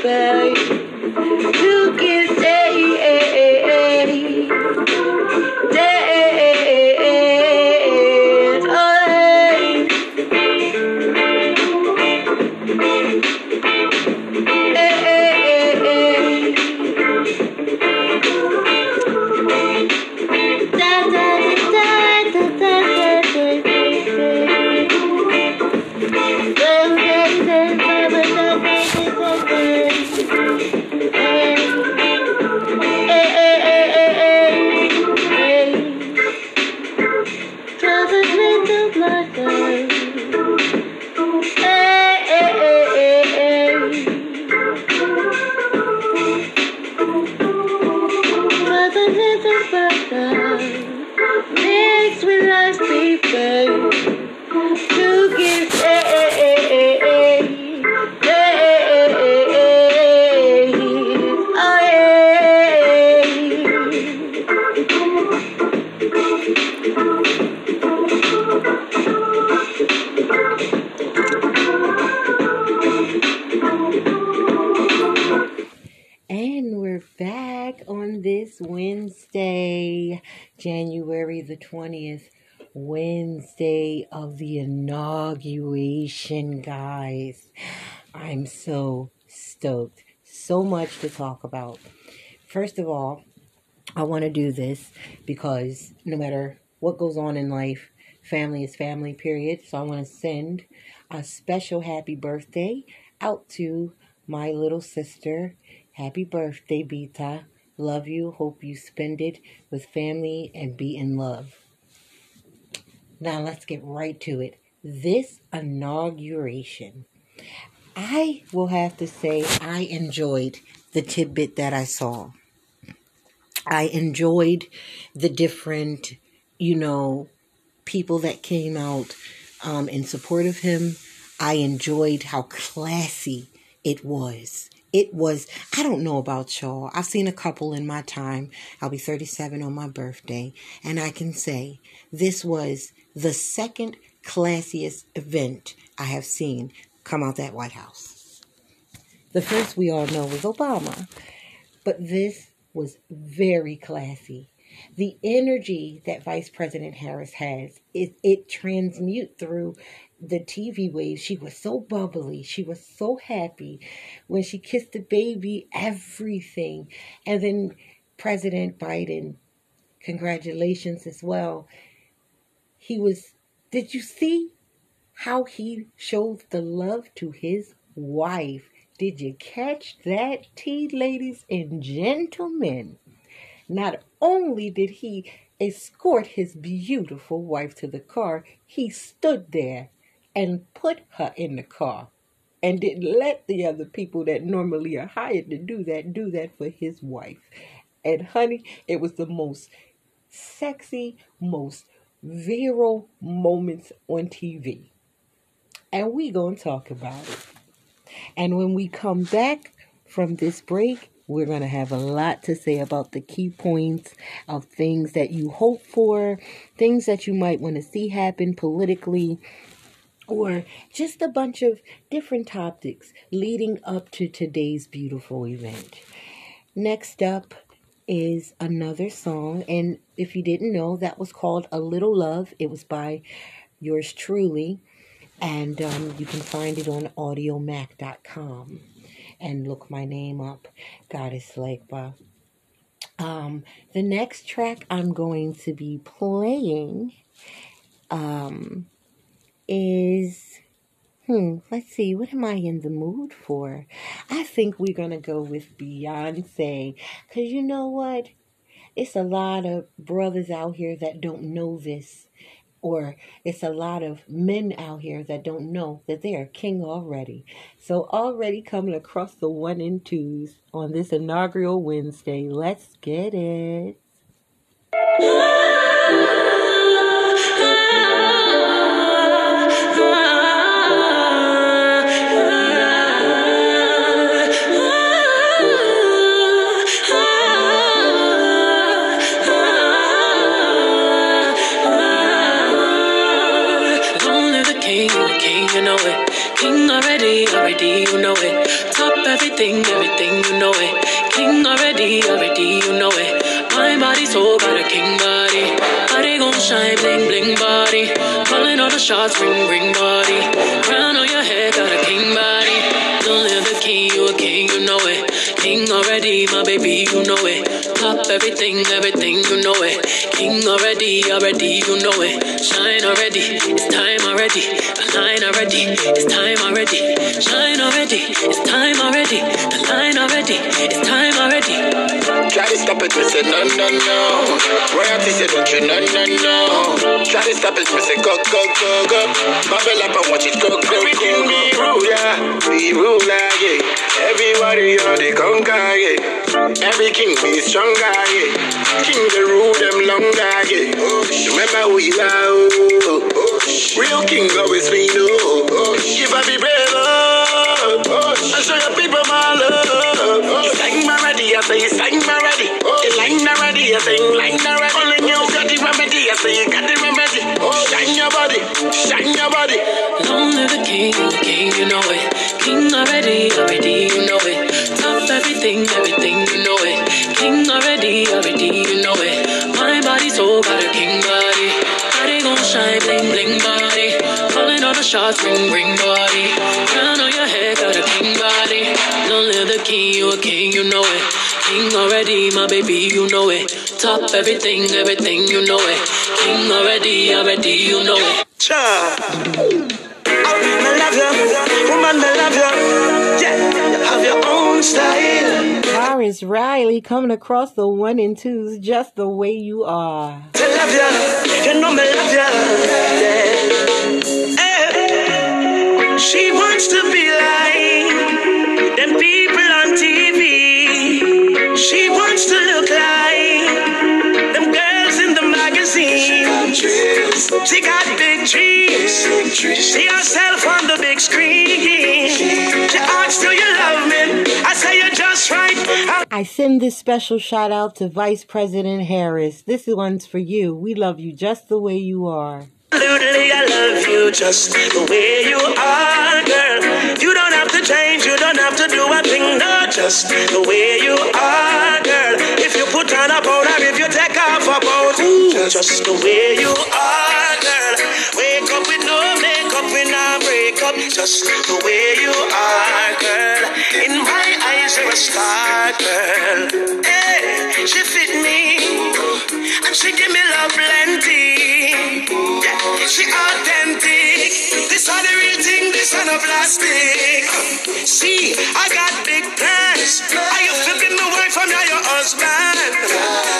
prefer 20th, Wednesday of the inauguration, guys. I'm so stoked. So much to talk about. First of all, I want to do this because no matter what goes on in life, family is family, period. So I want to send a special happy birthday out to my little sister. Happy birthday, Beta. Love you. Hope you spend it with family and be in love. Now let's get right to it. This inauguration, I will have to say I enjoyed the tidbit that I saw. I enjoyed the different, you know, people that came out um, in support of him. I enjoyed how classy it was. It was, I don't know about y'all. I've seen a couple in my time. I'll be 37 on my birthday. And I can say this was the second classiest event I have seen come out that White House. The first we all know was Obama. But this was very classy. The energy that Vice President Harris has, it, it transmute through the TV waves. She was so bubbly. She was so happy when she kissed the baby, everything. And then President Biden, congratulations as well. He was, did you see how he showed the love to his wife? Did you catch that, tea ladies and gentlemen? Not only did he escort his beautiful wife to the car, he stood there and put her in the car and didn't let the other people that normally are hired to do that do that for his wife. And honey, it was the most sexy, most viral moments on TV. and we going to talk about it. And when we come back from this break, we're going to have a lot to say about the key points of things that you hope for, things that you might want to see happen politically, or just a bunch of different topics leading up to today's beautiful event. Next up is another song, and if you didn't know, that was called A Little Love. It was by yours truly, and um, you can find it on audiomack.com and look my name up, Goddess Legba. Um, the next track I'm going to be playing um, is hmm, let's see, what am I in the mood for? I think we're going to go with Beyonce. Because you know what? It's a lot of brothers out here that don't know this. Or it's a lot of men out here that don't know that they are king already. So, already coming across the one and twos on this inaugural Wednesday. Let's get it. Everything, everything, you know it. King already, already, you know it. My body so got a king body. Body gon' shine, bling, bling body. Calling all the shots, ring, ring body. Crown on your head, got a king body. Don't live king, you a king, you know it. King already, my baby, you know it. Top everything, everything, you know it. King already, already, you know it. Shine already, it's time already. The line already, it's time already. Shine already, it's time already. The line already. Stop it, me say no, no, no. Royalty say don't you, no, no, no. Try to stop it, me say go, go, go, go. Bubble up and watch it go, go, go, go. Be ruler, be ruler, yeah. Everybody on the conquer, yeah. Every king be stronger, yeah. King the rule them longer, yeah. Remember who you are, oh. oh. Real king always be no. Oh. If I be brave, oh, oh. I show your people my love. You sang my I say you sang my already, I say line already. Only you got the remedy, you got the remedy. Shine your body, shine your body. Long live the king, the king, you know it. King already, already, you know it. Top everything, everything, you know it. King already, already, you know it. My body so got a king body. Body gon' shine, bling, bling body. Calling all the shots, ring, ring body. Crown on your head, got a king body. Long live the king, you a king, you know it. King already, my baby, you know it. Top everything, everything, you know it. King already, already, you know it. Cha. Me love you, woman, me love you. Yeah, have your own style. Tarrus Riley coming across the one and twos just the way you are. Me love you, you know me love you. Yeah. Eh. She wants to be like them people on TV. She wants to look like magazine. She got big dreams. See herself on the big screen. She asks, Do you love me? I say you're just right. I I send this special shout out to Vice President Harris. This one's for you. We love you just the way you are. Absolutely, I love you just the way you are, girl. You don't have to change, you don't have to do a thing, no, just the way you are, girl. If you put on a powder, if you take off a pound, ooh, just the way you are, girl. Wake up with no makeup, when I break up, just the way you are, girl. In my eyes, you're a star, girl. Hey, she fit me, and she give me love plenty. She authentic. Are the real thing, this are no plastic. See, I got big plans. Are you flipping my wife from now your husband?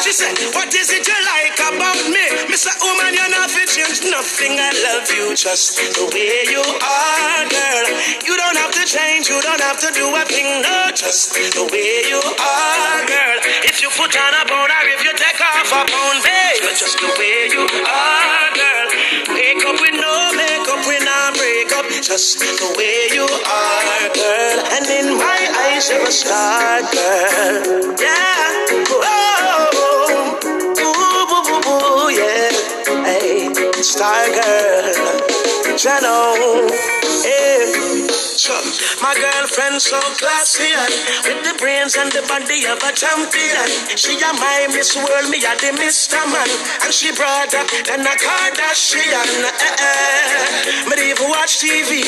She said, What is it you like about me? Mr. Woman, you're not fit change nothing. I love you just the way you are, girl. You don't have to change, you don't have to do a thing, no, just the way you are, girl. If you put on a powder, if you take off a pound, babe, just the way you are, girl. Wake up makeup break up, just the way you are, girl. And in my eyes, you're a star, girl. Yeah. Oh, ooh, ooh, ooh, yeah. Hey, star girl. Jano. Hey. My girlfriend so classy with the brains and the body of a champion. She a my Miss World, me a the Mr. Man, and she broader than a Kardashian. Eh, eh. Me even watch TV.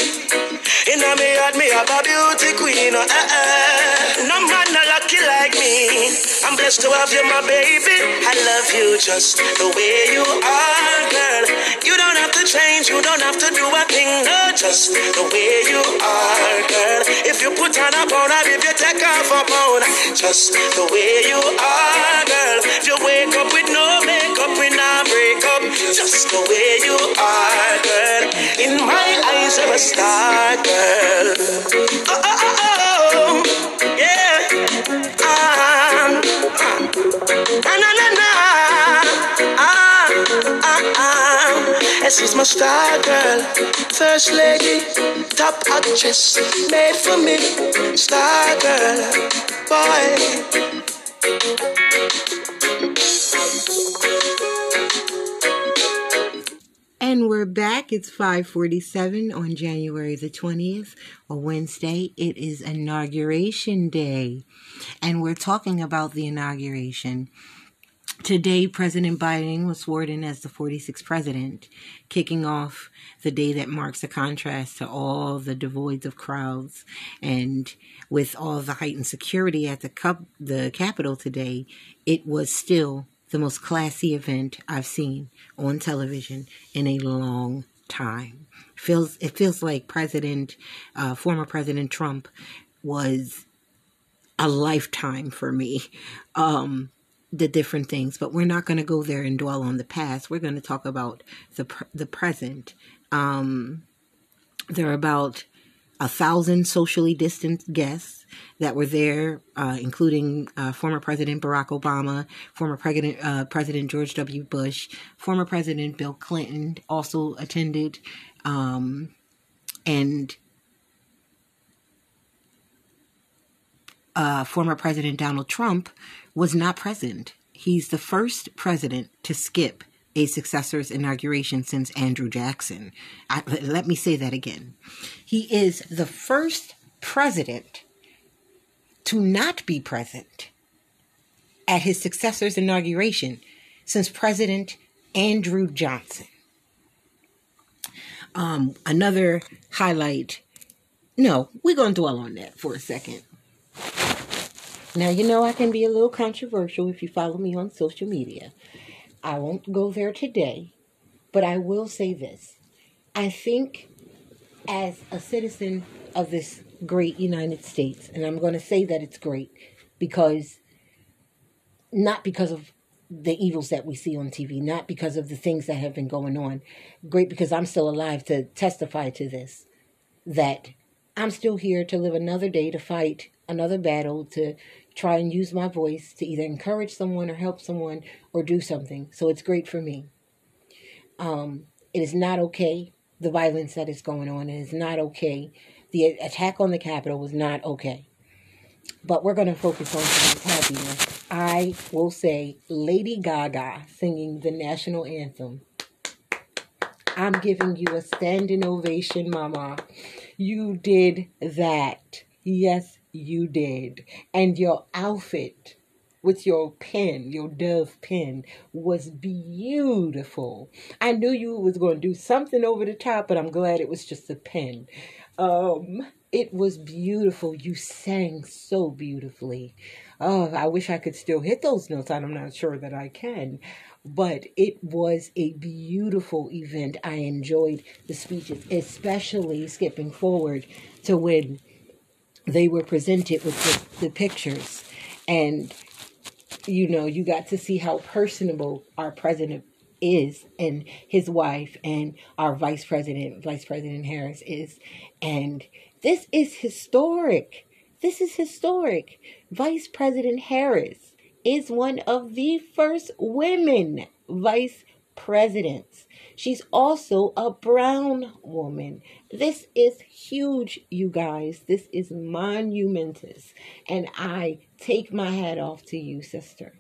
In a me heart, me have a beauty queen. Eh, eh. No man no lucky like me. I'm blessed to have you, my baby. I love you just the way you are, girl. You don't have to change, you don't have to do a thing, no, just the way you are, girl. If you put on a pound, if you take off a pound, just the way you are, girl. If you wake up with no makeup, we not break up, just the way you are, girl. In my eyes, you're a star, girl. Oh, oh, oh, she's my star girl, first lady, top actress, made for me, star girl, boy. And we're back. It's 547 on January the 20th, a Wednesday. It is inauguration day. And we're talking about the inauguration. Today, President Biden was sworn in as the 46th president, kicking off the day that marks a contrast to all the devoids of crowds. And with all the heightened security at the, cup, the Capitol today, it was still the most classy event I've seen on television in a long time. Feels it feels like President, uh, former President Trump, was a lifetime for me. Um, the different things, but we're not going to go there and dwell on the past. We're going to talk about the the present. Um, there are about a thousand socially distant guests that were there, uh, including uh, former President Barack Obama, former President uh, President George W. Bush, former President Bill Clinton also attended, um, and uh, former President Donald Trump was not present. He's the first president to skip a successor's inauguration since Andrew Jackson. I, let me say that again. He is the first president to not be present at his successor's inauguration since President Andrew Johnson. Um, another highlight. No, we're going to dwell on that for a second. Now, you know I can be a little controversial if you follow me on social media. I won't go there today, but I will say this. I think as a citizen of this great United States, and I'm going to say that it's great because not because of the evils that we see on TV, not because of the things that have been going on. Great because I'm still alive to testify to this, that I'm still here to live another day, to fight another battle, to try and use my voice to either encourage someone or help someone or do something. So it's great for me. Um, it is not okay, the violence that is going on. It is not okay. The attack on the Capitol was not okay. But we're going to focus on happier. I will say Lady Gaga singing the national anthem. I'm giving you a standing ovation, Mama. You did that. Yes, you did. And your outfit with your pen, your dove pen, was beautiful. I knew you was going to do something over the top, but I'm glad it was just a pen. Um, it was beautiful. You sang so beautifully. Oh, I wish I could still hit those notes. I'm not sure that I can. But it was a beautiful event. I enjoyed the speeches, especially skipping forward to when they were presented with the, the pictures. And, you know, you got to see how personable our president is and his wife and our vice president, Vice President Harris is. And this is historic. This is historic. Vice President Harris is one of the first women vice presidents. She's also a brown woman. This is huge, you guys. This is monumentous. And I take my hat off to you, sister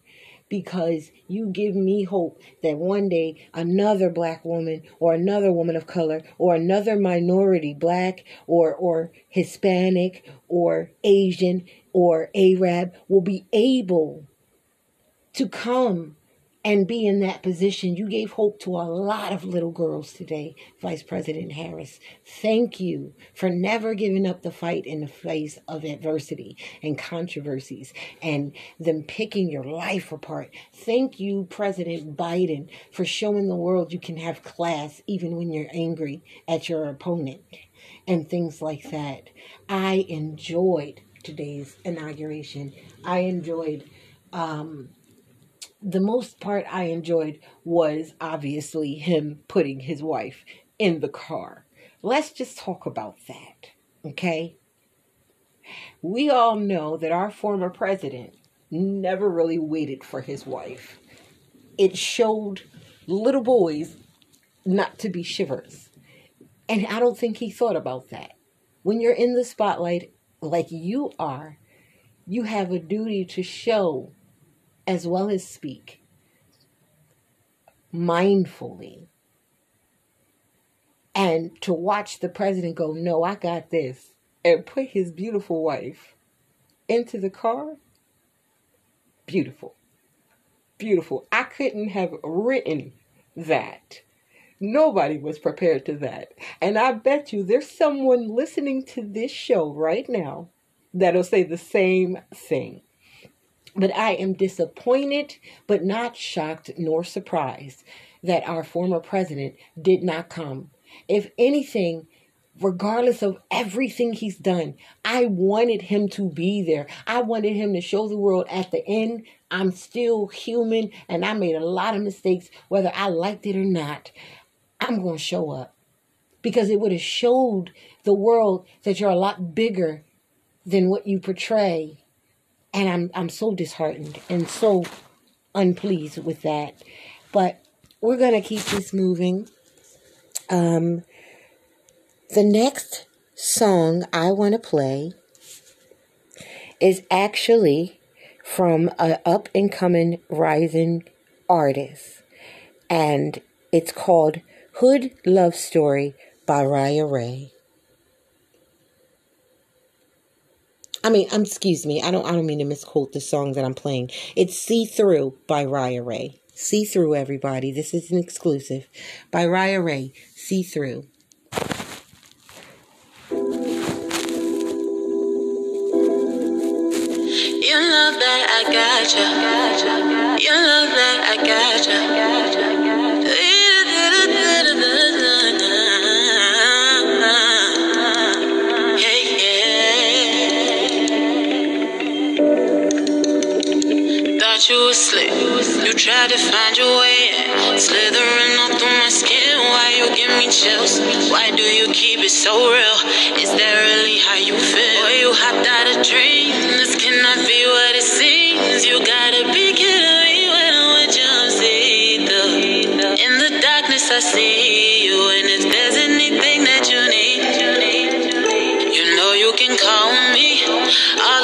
because you give me hope that one day another black woman or another woman of color or another minority black or or hispanic or asian or arab will be able to come and be in that position. You gave hope to a lot of little girls today, Vice President Harris. Thank you for never giving up the fight in the face of adversity and controversies and them picking your life apart. Thank you, President Biden, for showing the world you can have class even when you're angry at your opponent and things like that. I enjoyed today's inauguration. I enjoyed um, the most part I enjoyed was obviously him putting his wife in the car. Let's just talk about that, okay? We all know that our former president never really waited for his wife. It showed little boys not to be shivers. And I don't think he thought about that. When you're in the spotlight like you are, you have a duty to show as well as speak mindfully. And to watch the president go, No, I got this, and put his beautiful wife into the car, beautiful. Beautiful. I couldn't have written that. Nobody was prepared to that. And I bet you there's someone listening to this show right now that'll say the same thing. But I am disappointed, but not shocked nor surprised that our former president did not come. If anything, regardless of everything he's done, I wanted him to be there. I wanted him to show the world at the end, I'm still human and I made a lot of mistakes, whether I liked it or not. I'm going to show up because it would have showed the world that you're a lot bigger than what you portray and I'm I'm so disheartened and so unpleased with that. But we're gonna keep this moving. Um, the next song I want to play is actually from an up and coming rising artist, and it's called Hood Love Story by Raya Ray. I mean, um, excuse me. I don't. I don't mean to misquote the song that I'm playing. It's "See Through" by Raya Ray. See through, everybody. This is an exclusive by Raya Ray. See through. You love that I gotcha. You You love that I gotcha. You were slick. You tried to find your way in. Slithering all through my skin. Why you give me chills? Why do you keep it so real? Is that really how you feel? Boy, you hopped out a dream. This cannot be what it seems. You gotta be kidding me when I'm with you. In the darkness, I see you. And if there's anything that you need, you know you can call me. All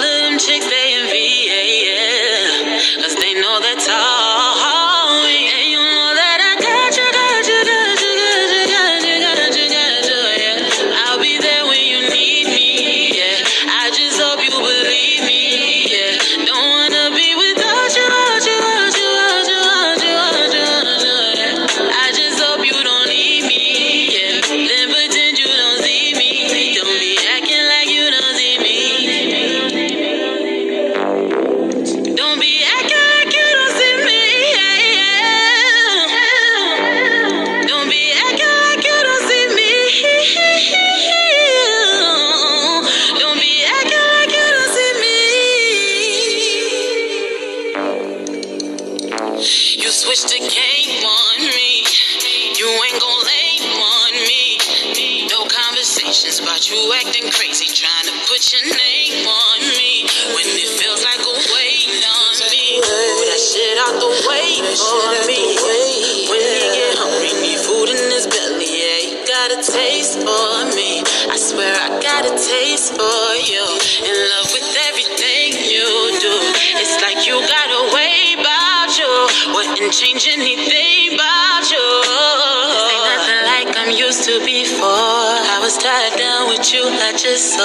just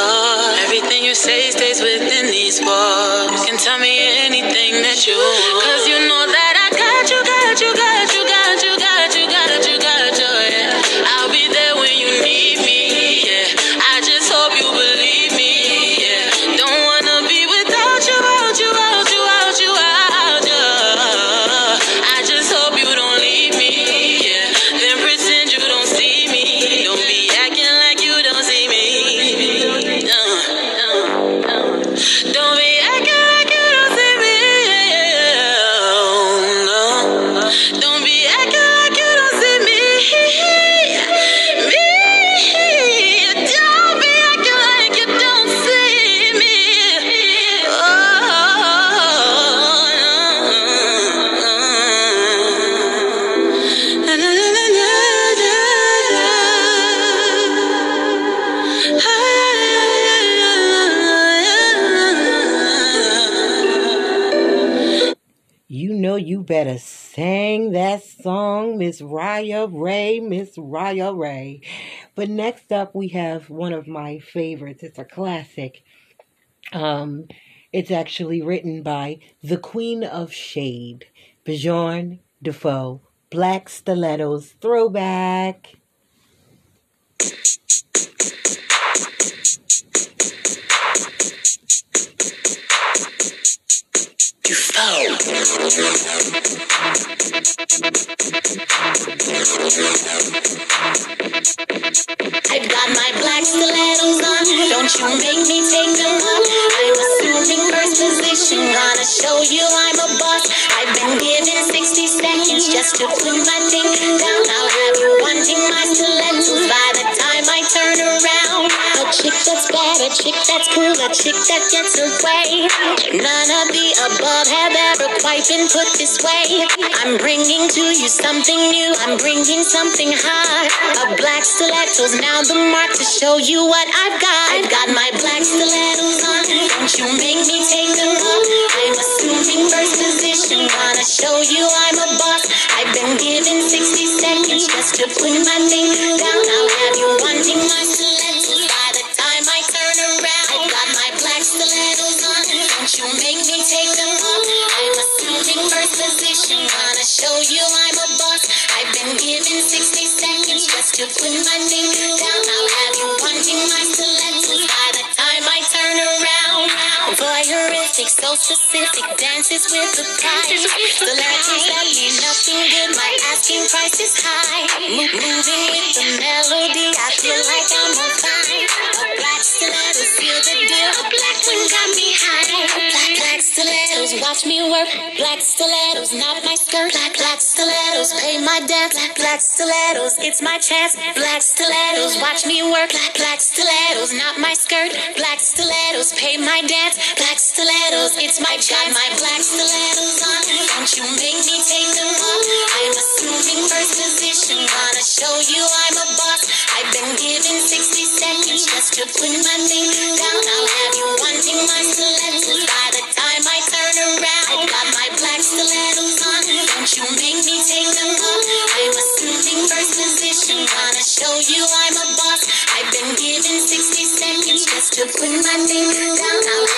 Miss Raya Ray. But next up we have one of my favorites. It's a classic. Um, it's actually written by the Queen of Shade, Bjorn Defoe. Black Stilettos throwback. To put my thing down. I'll have you wanting my stilettos by the time I turn around. Chick that's bad, a chick that's cool, a chick that gets away. None of the above have ever quite been put this way. I'm bringing to you something new. I'm bringing something hot. A black stilettos, now the mark to show you what I've got. I've got my black stilettos on. Don't you make me take them off. I'm assuming first position. Wanna show you I'm a boss. I've been given 60 seconds just to put my thing down. I'll have you wanting my put my thing down. I'll have you wanting my stilettos by the time I turn around. Voyeuristic, so specific, dances with the price. Stilettos that mean nothing good. My asking price is high. Moving with the melody, I feel like I'm on fire. Watch me work. Black stilettos, not my skirt. Black, black stilettos, pay my debt. Black, black stilettos, it's my chance. Black stilettos, watch me work. Black, black stilettos, not my skirt. Black stilettos, pay my debt. Black stilettos, it's my chance. My black stilettos on. Don't you make me take them off. I'm assuming first position. Wanna show you I'm a boss. I've been given 60 seconds just to put my thing down. I'll have you wanting my stilettos by the time turn around. I've got my black stilettos on. Don't you make me take them off. I'm assuming first position. Wanna show you I'm a boss. I've been given 60 seconds just to put my thing down.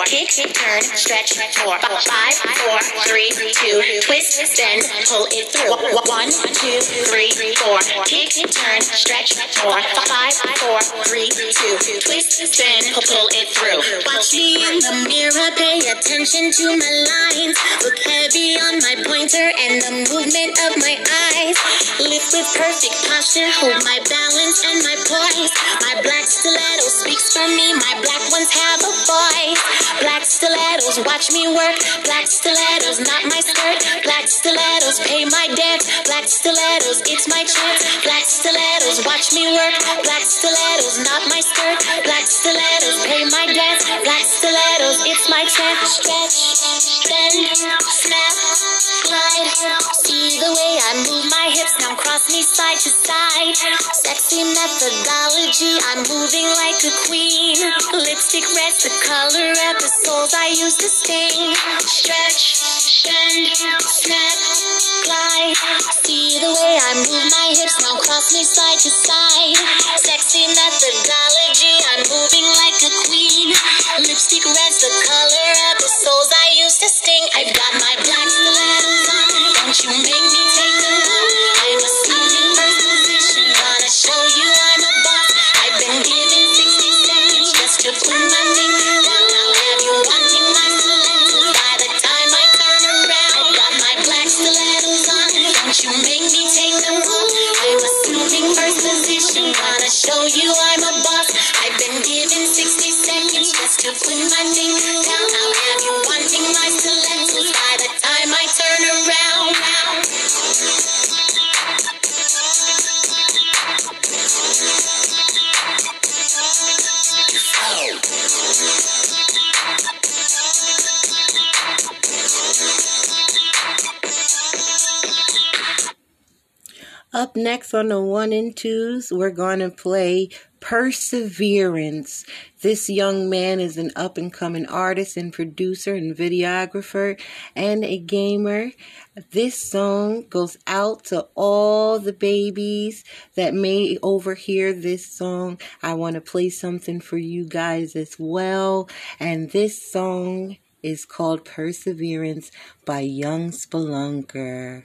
Four. Kick, turn, stretch, four. Five, four, three, two. Twist, bend, pull it through. One, two, three, four. Kick, turn, stretch, four. Five, four, three, two. Twist, bend, pull it through. Watch me in the mirror, pay attention to my lines. Look heavy on my pointer and the movement of my eyes. Lift with perfect posture, hold my balance and my poise. My black stiletto speaks for me, my black ones have a voice. Black stilettos, watch me work. Black stilettos, not my skirt. Black stilettos, pay my debt. Black stilettos, it's my chance. Black stilettos, watch me work. Black stilettos, not my skirt. Black stilettos, pay my debt. Black stilettos, it's my chance. Stretch, bend, snap, slide. See the me side to side. Sexy methodology, I'm moving like a queen. Lipstick red, the color of the souls I use to sting. Stretch, bend, snap, glide. See the way I move my hips now, cross me side to side. Sexy methodology, I'm moving like a queen. Lipstick red's the color of the souls I use to sting. I've got my black stilettos on. Don't you make me Up next on the one and twos, we're going to play Perseverance. This young man is an up and coming artist and producer and videographer and a gamer. This song goes out to all the babies that may overhear this song. I want to play something for you guys as well. And this song is called Perseverance by Young Spelunker.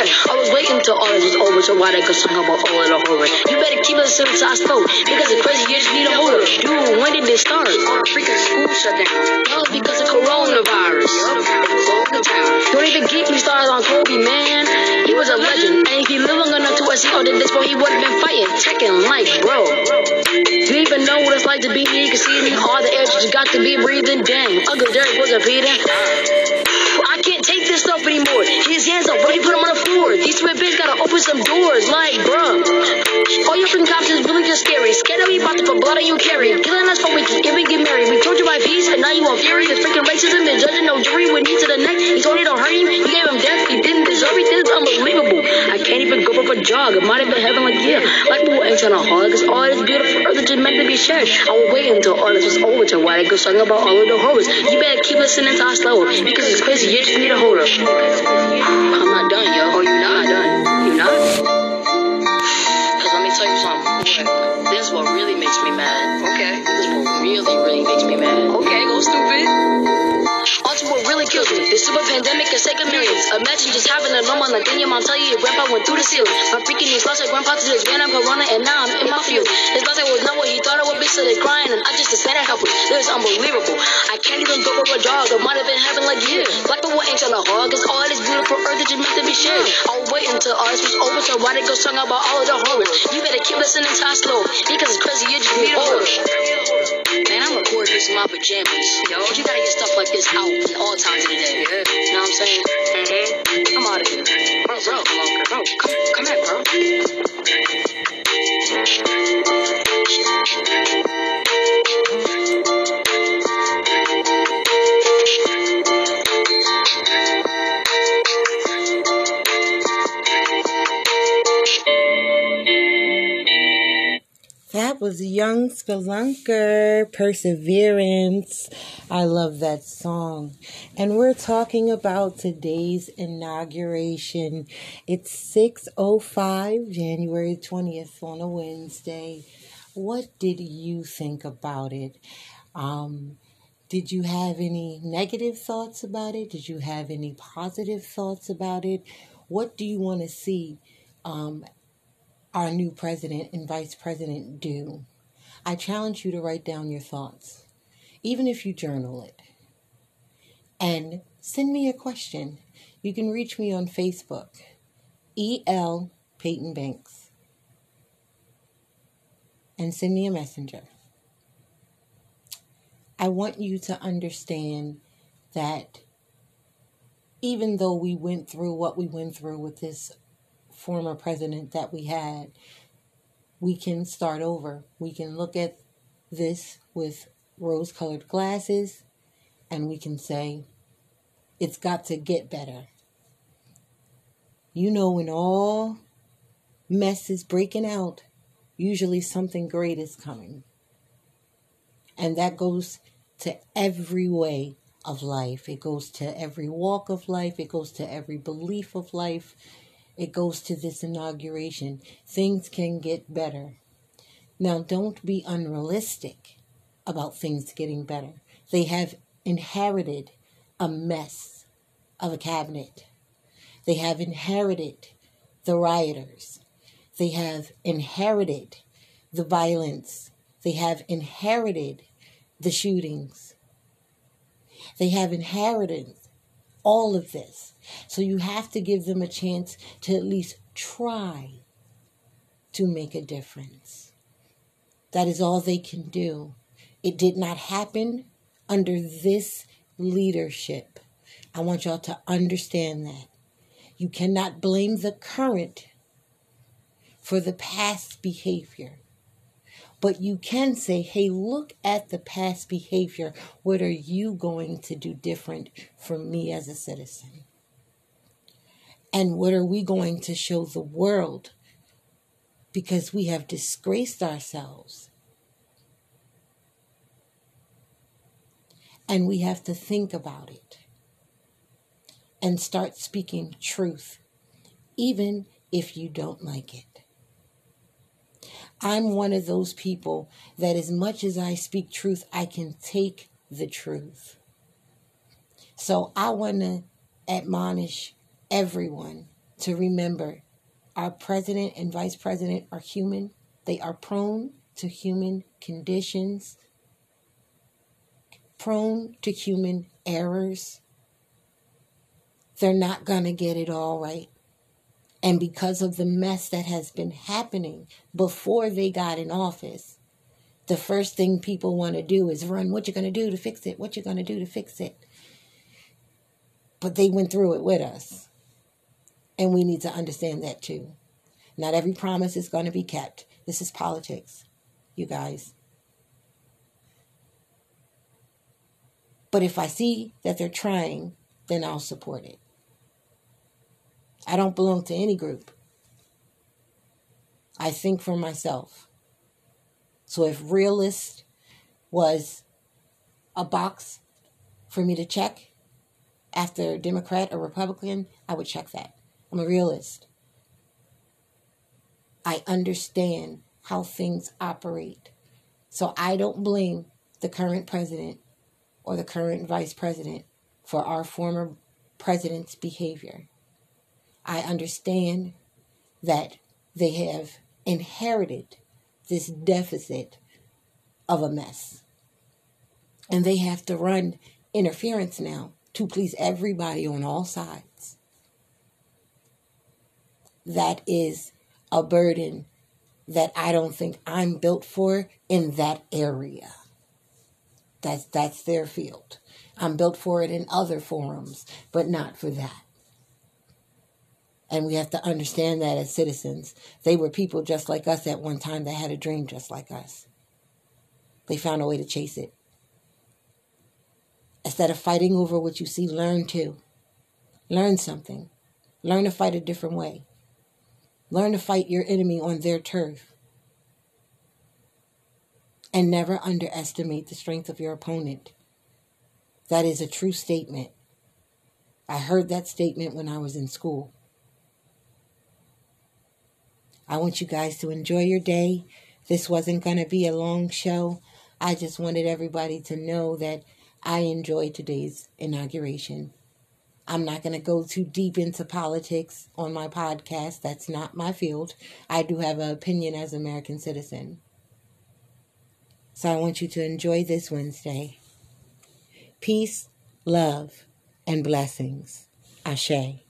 I was waiting till all this was over, so why they go sing about all of the horror? You better keep listening to I slow. Because it's crazy, you just need a holder. Dude, when did this start? Freaking school shut down. No, because of coronavirus. Don't even get me started on Kobe, man. He was a legend. And if he lived long enough to see oh, all the this, bro, he would have been fighting, checking life, bro. Do you even know what it's like to be me? You can see me, all the air you got to be breathing. Dang, Uncle Derek was a Peter. Stuff anymore. His hands up, you put him on the floor. These stupid bitches gotta open some doors, like, bro. All your freaking cops is really just scary. Scared that we about to put blood on you carry. Killing us for we can even get married. We told you my peace, and now you want fury. This freaking racism is judging no jury with knee to the neck. He told you don't hurt him. You gave him death. He didn't deserve it. This is unbelievable. I can't even go for a jog. It might have been heaven like, yeah. Like we ain't trying to hug. It's all this beautiful earth that just meant to be shared. I will wait until all this was over to why they go song about all of the horrors. You better keep listening to our slow because it's crazy. You just need a holder. I'm not done, yo. Imagine just having a normal like then your mom tell you your grandpa went through the ceiling. My freaking niece lost her grandpa to this random corona and now I'm in my field. His brother was not what he thought it would be, so they're crying and I just decided help him. This is unbelievable. I can't even go for a jog. It might have been heaven like years. Black people ain't trying to hug. It's all this beautiful earth that just meant to be shared. I'll wait until all this was over so why they go song about all of the horrors. You better keep listening to our slow because it's crazy. You just need horror. Man, I'm recording this in my pajamas. Yo, you gotta get stuff like this out in all times of the day. Yeah. You know what I'm saying? Mm-hmm. I'm out of here. Bro, bro, bro, come, come back, bro. Was Young Spelunker, Perseverance. I love that song. And we're talking about today's inauguration. It's 6.05, January 20th on a Wednesday. what did you think about it? Um, did you have any negative thoughts about it? Did you have any positive thoughts about it? What do you want to see um, our new president and vice president do? I challenge you to write down your thoughts, even if you journal it. And send me a question. You can reach me on Facebook, E.L. Peyton Banks, and send me a messenger. I want you to understand that even though we went through what we went through with this former president that we had, we can start over. We can look at this with rose colored glasses and we can say, it's got to get better. You know, when all mess is breaking out, usually something great is coming. And that goes to every way of life. It goes to every walk of life. It goes to every belief of life. It goes to this inauguration. Things can get better. Now, don't be unrealistic about things getting better. They have inherited a mess of a cabinet. They have inherited the rioters. They have inherited the violence. They have inherited the shootings. They have inherited all of this. So you have to give them a chance to at least try to make a difference. That is all they can do. It did not happen under this leadership. I want y'all to understand that. You cannot blame the current for the past behavior. But you can say, hey, look at the past behavior. What are you going to do different for me as a citizen? And what are we going to show the world? Because we have disgraced ourselves. And we have to think about it and start speaking truth, even if you don't like it. I'm one of those people that, as much as I speak truth, I can take the truth. So I want to admonish everyone to remember our president and vice president are human, they are prone to human conditions, prone to human errors. They're not going to get it all right. And because of the mess that has been happening before they got in office, the first thing people want to do is run. What you going to do to fix it? What you going to do to fix it? But they went through it with us. And we need to understand that too. Not every promise is going to be kept. This is politics, you guys. But if I see that they're trying, then I'll support it. I don't belong to any group. I think for myself. So if realist was a box for me to check after Democrat or Republican, I would check that. I'm a realist. I understand how things operate. So I don't blame the current president or the current vice president for our former president's behavior. I understand that they have inherited this deficit of a mess. And they have to run interference now to please everybody on all sides. That is a burden that I don't think I'm built for in that area. That's that's their field. I'm built for it in other forums, but not for that. And we have to understand that as citizens. They were people just like us at one time that had a dream just like us. They found a way to chase it. Instead of fighting over what you see, learn to. Learn something. Learn to fight a different way. Learn to fight your enemy on their turf. And never underestimate the strength of your opponent. That is a true statement. I heard that statement when I was in school. I want you guys to enjoy your day. This wasn't going to be a long show. I just wanted everybody to know that I enjoyed today's inauguration. I'm not going to go too deep into politics on my podcast. That's not my field. I do have an opinion as an American citizen. So I want you to enjoy this Wednesday. Peace, love, and blessings. Ashé.